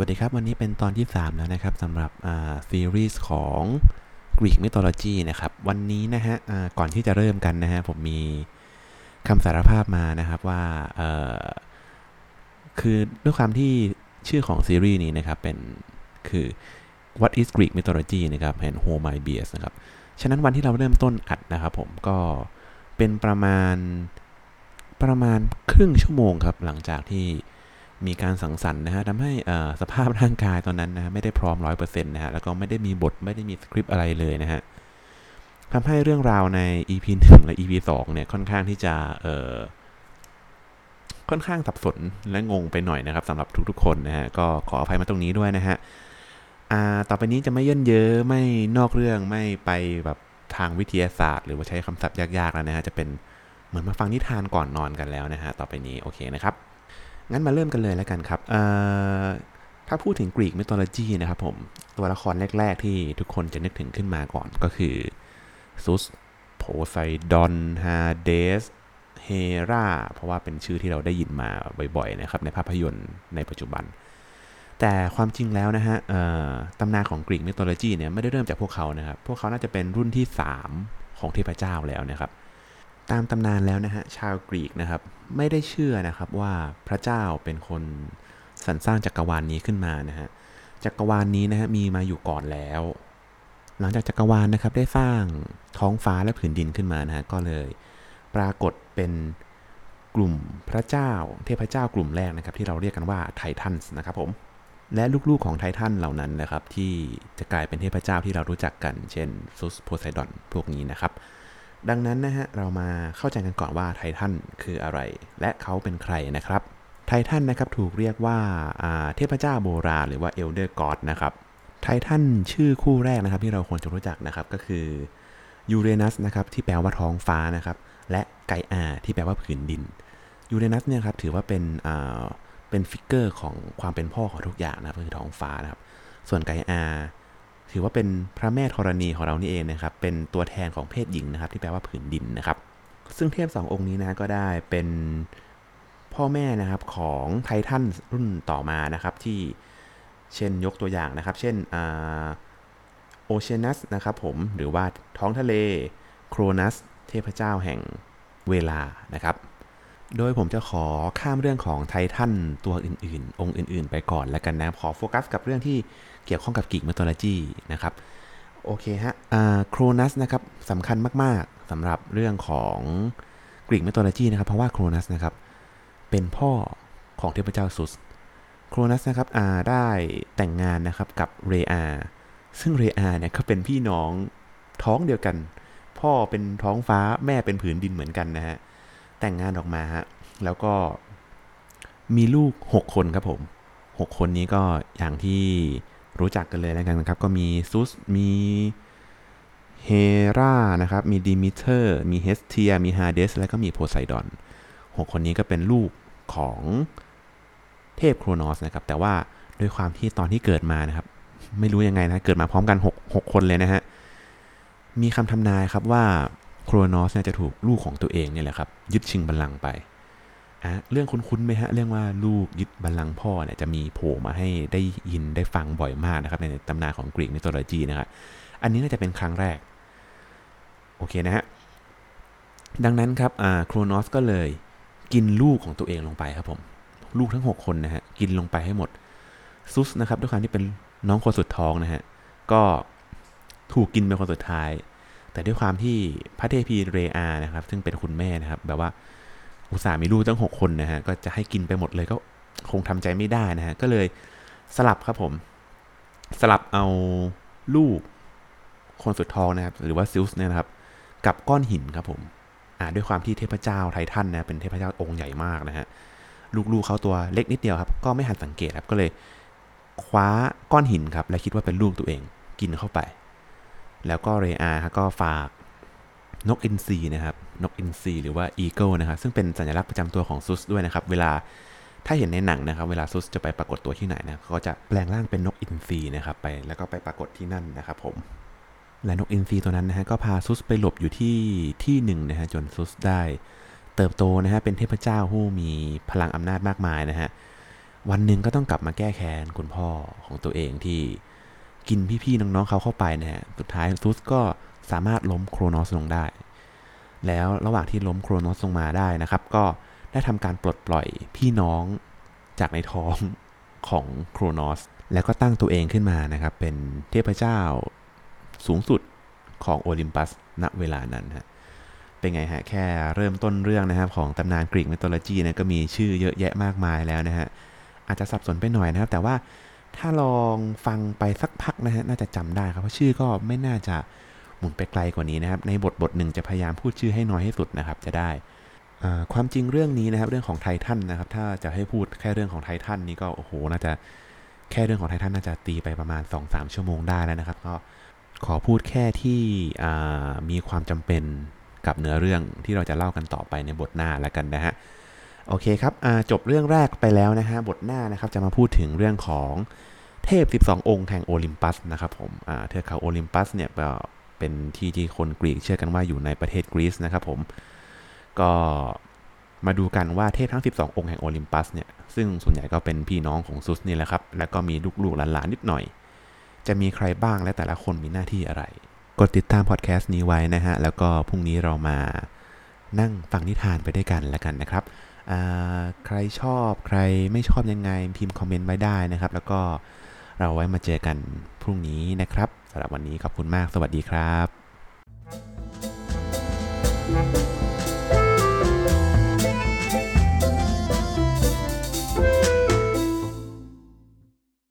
วัสดีครับ วันนี้เป็นตอนที่ 3 แล้วนะครับสำหรับซีรีส์ของ Greek Mythology นะครับ วันนี้นะฮะก่อนที่จะเริ่มกันนะฮะ ผมมีคำสารภาพมานะครับว่าคือด้วยความที่ชื่อของซีรีส์นี้นะครับ เป็นคือ What is Greek Mythology นะครับแห่ง h o m y b i a s นะครับ ฉะนั้นวันที่เราเริ่มต้นอัดนะครับผมก็เป็นประมาณประมาณครึ่งชั่วโมงครับ หลังจากที่ มีการสังสรรค์นะฮะทำให้สภาพร่างกายตอนนั้นนะไม่ได้พร้อมร้อยเปอร์เซ็นต์นะฮะแล้วก็ไม่ได้มีบทไม่ได้มีสคริปต์อะไรเลยนะฮะทำให้เรื่องราวใน EP 1 และ EP 2 เนี่ยค่อนข้างที่จะเอ่อค่อนข้างสับสนและงงไปหน่อยนะครับสำหรับทุกๆคนนะฮะก็ขออภัยมาตรงนี้ด้วยนะฮะอ่าต่อไปนี้จะไม่เยินเยอะไม่นอกเรื่องไม่ไปแบบทางวิทยาศาสตร์ หรือว่าใช้คำศัพท์ยากๆแล้วนะฮะจะเป็นเหมือนมาฟังนิทานก่อนนอนกันแล้วนะฮะต่อไปนี้โอเคนะครับ งั้นมาเริ่มกันเลยแล้วกันครับถ้าพูดถึงกรีกมิโทโลจีนะครับผม ตัวละครแรก ๆ ที่ทุกคนจะนึกถึงขึ้นมาก่อนก็คือซุสโพไซดอนฮาเดสเฮราเพราะว่าเป็นชื่อที่เราได้ยินมาบ่อยๆนะครับในภาพยนตร์ในปัจจุบัน แต่ความจริงแล้วนะฮะตำนานของกรีกมิโทโลจีเนี่ยไม่ได้เริ่มจากพวกเขานะครับ พวกเขาน่าจะเป็นรุ่นที่ 3 ของเทพเจ้าแล้วนะครับ ตามตำนานแล้วนะฮะชาวกรีกนะครับไม่ได้เชื่อนะครับว่าพระเจ้าเป็นคนสรรสร้างจักรวาลนนี้ขึ้นมานะฮะจักรวาลนนี้นะฮะมีมาอยู่ก่อนแล้ว หลังจากจักรวาลนนะครับได้สร้างท้องฟ้าและผืนดินขึ้นมานะฮะก็เลย ปรากฏเป็นกลุ่มพระเจ้า เทพเจ้ากลุ่มแรกนะครับที่เราเรียกกันว่าไททันส์นะครับผมและลูกๆของไททันเหล่านั้นนะครับที่จะกลายเป็นเทพเจ้าที่เรารู้จักกัน เช่นซุสโพไซดอนพวกนี้นะครับ ดังนั้นนะฮะเรามาเข้าใจกันก่อนว่าไททันคืออะไร และเขาเป็นใครนะครับไททันนะครับถูกเรียกว่าเทพเจ้าโบราณหรือว่าเอลเดอร์กอดนะครับไททันชื่อคู่แรกนะครับที่เราควรจะรู้จักนะครับก็คือยูเรนัสนะครับที่แปลว่าท้องฟ้านะครับและไกอาที่แปลว่าผืนดินยูเรนัสเนี่ยครับถือว่าเป็นเป็น figure ของความเป็นพ่อของทุกอย่างนะครับคือท้องฟ้านะครับส่วนไกอา ถือว่าเป็นพระแม่ธรณีของเรานี่เองนะครับ เป็นตัวแทนของเพศหญิงนะครับ ที่แปลว่าผืนดินนะครับ ซึ่งเทพสององค์นี้นะก็ได้เป็นพ่อแม่นะครับของไททันรุ่นต่อมานะครับที่เช่นยกตัวอย่างนะครับ เช่นโอเชียนัสนะครับผมหรือว่าท้องทะเลโครนัส เทพเจ้าแห่งเวลานะครับ โดยผมจะขอข้ามเรื่องของไททันตัวอื่นๆ องค์อื่นๆ ไปก่อนแล้วกันนะ ขอโฟกัสกับเรื่องที่เกี่ยวข้องกับ Greek mythology นะครับ โอเคฮะโครนัสนะครับสำคัญมากๆสำหรับเรื่องของ Greek mythology นะครับ เพราะว่าโครนัสนะครับ เป็นพ่อของเทพเจ้าซุสโครนัสนะครับได้แต่งงานนะครับกับเรอาซึ่งเรอาเนี่ยก็เป็นพี่น้องท้องเดียวกัน พ่อเป็นท้องฟ้าแม่เป็นผืนดินเหมือนกันนะฮะ แต่งงานออกมาฮะแล้วก็มีลูก 6 คนครับผม 6 คนนี้ก็อย่างที่รู้จักกันเลยแล้วกันนะครับ ก็มีซุสมีเฮรานะครับ มีดิมิเตอร์ มีเฮสเทีย มีฮาเดส แล้วก็มีโพไซดอนหกคนนี้ก็เป็นลูกของเทพโครนอสนะครับ แต่ว่าด้วยความที่ตอนที่เกิดมานะครับ ไม่รู้ยังไงนะ เกิดมาพร้อมกัน 6 6 คนเลยนะฮะ มีคำทำนายครับว่า โครนอสเนี่ยจะถูกลูกของตัวเองเนี่ยแหละครับยึดชิงบัลลังก์ไปอะเรื่องคุ้นๆไหมฮะเรื่องว่าลูกยึดบัลลังก์พ่อเนี่ยจะมีโผล่มาให้ได้ยินได้ฟังบ่อยมากนะครับในตำนานของกรีกมิโทโลจีนะครับอันนี้น่าจะเป็นครั้งแรก โอเคนะฮะดังนั้นครับอ่าโครนอสก็เลยกินลูกของตัวเองลงไปครับผม ลูกทั้ง 6 คนนะฮะกินลงไปให้หมดซุสนะครับด้วยความที่เป็นน้องคนสุดท้องนะฮะก็ถูกกินเป็นคนสุดท้าย แต่ด้วยความที่พระเทพีเรอานะครับ ซึ่งเป็นคุณแม่นะครับ แบบว่าอุตส่าห์มีลูกตั้งหกคนนะฮะก็จะให้กินไปหมดเลยก็คงทำใจไม่ได้นะฮะก็เลยสลับครับผม สลับเอาลูกคนสุดท้องนะครับ หรือว่าซิลส์เนี่ยนะครับ กับก้อนหินครับผมอ่าด้วยความที่เทพเจ้าไททันนะเป็นเทพเจ้าองค์ใหญ่มากนะฮะลูกๆเขาตัวเล็กนิดเดียวครับ ก็ไม่ทันสังเกตครับก็เลยคว้าก้อนหินครับ และคิดว่าเป็นลูกตัวเองกินเข้าไป แล้วก็เรอาก็ฝากนกอินทรีนะครับ นกอินทรีหรือว่า eagle นะครับ ซึ่งเป็นสัญลักษณ์ประจำตัวของซุสด้วยนะครับ เวลาถ้าเห็นในหนังนะครับ เวลาซุสจะไปปรากฏตัวที่ไหนนะเขาก็จะแปลงร่างเป็นนกอินทรีนะครับไปแล้วก็ไปปรากฏที่นั่นนะครับผมและนกอินทรีตัวนั้นนะฮะก็พาซุสไปหลบอยู่ที่ที่หนึ่งนะฮะจนซุสได้เติบโตนะฮะเป็นเทพเจ้าผู้มีพลังอำนาจมากมายนะฮะวันหนึ่งก็ต้องกลับมาแก้แค้นคุณพ่อของตัวเองที่ กินพี่ๆน้องๆเขาเข้าไปนะฮะสุดท้ายซุสก็สามารถล้มโครนอสลงได้ แล้วระหว่างที่ล้มโครนอสลงมาได้นะครับ ก็ได้ทำการปลดปล่อยพี่น้องจากในท้องของโครนอสแล้วก็ตั้งตัวเองขึ้นมานะครับ เป็นเทพเจ้าสูงสุดของโอลิมปัสณเวลานั้นฮะเป็นไงฮะ แค่เริ่มต้นเรื่องนะครับ ของตำนานกรีกมิโทโลจีนี่ยก็มีชื่อเยอะแยะมากมายแล้วนะฮะ อาจจะสับสนไปหน่อยนะครับ แต่ว่า ถ้าลองฟังไปสักพักนะฮะน่าจะจำได้ครับเพราะชื่อก็ไม่น่าจะหมุนไปไกลกว่านี้นะครับ ในบทบทหนึ่งจะพยายามพูดชื่อให้น้อยที่สุดนะครับ จะได้ความจริงเรื่องนี้นะครับ เรื่องของไททันนะครับ ถ้าจะให้พูดแค่เรื่องของไททันนี้ก็โอ้โหน่าจะแค่เรื่องของไททันน่าจะตีไปประมาณ 2-3 ชั่วโมงได้แล้วนะครับก็ขอพูดแค่ที่มีความจำเป็นกับเนื้อเรื่องที่เราจะเล่ากันต่อไปในบทหน้าแล้วกันนะฮะ โอเคครับจบเรื่องแรกไปแล้วนะฮะบทหน้านะครับจะมาพูดถึงเรื่องของเทพ 12 องค์แห่งโอลิมปัสนะครับผมเทือกเขาโอลิมปัสเนี่ยเป็นที่ที่คนกรีกเชื่อกันว่าอยู่ในประเทศกรีซนะครับผมก็มาดูกันว่าเทพทั้ง 12 องค์แห่งโอลิมปัสเนี่ยซึ่งส่วนใหญ่ก็เป็นพี่น้องของซุสนี่แหละครับ แล้วก็มีลูกๆหลานๆนิดหน่อย จะมีใครบ้างและแต่ละคนมีหน้าที่อะไร กดติดตามพอดแคสต์นี้ไว้นะฮะแล้วก็พรุ่งนี้เรามานั่งฟังนิทานไปด้วยกันแล้วกันนะครับ ใครชอบใครไม่ชอบยังไงพิมพ์คอมเมนต์ไว้ได้นะครับ แล้วก็เราไว้มาเจอกันพรุ่งนี้นะครับสำหรับวันนี้ขอบคุณมากสวัสดีครับ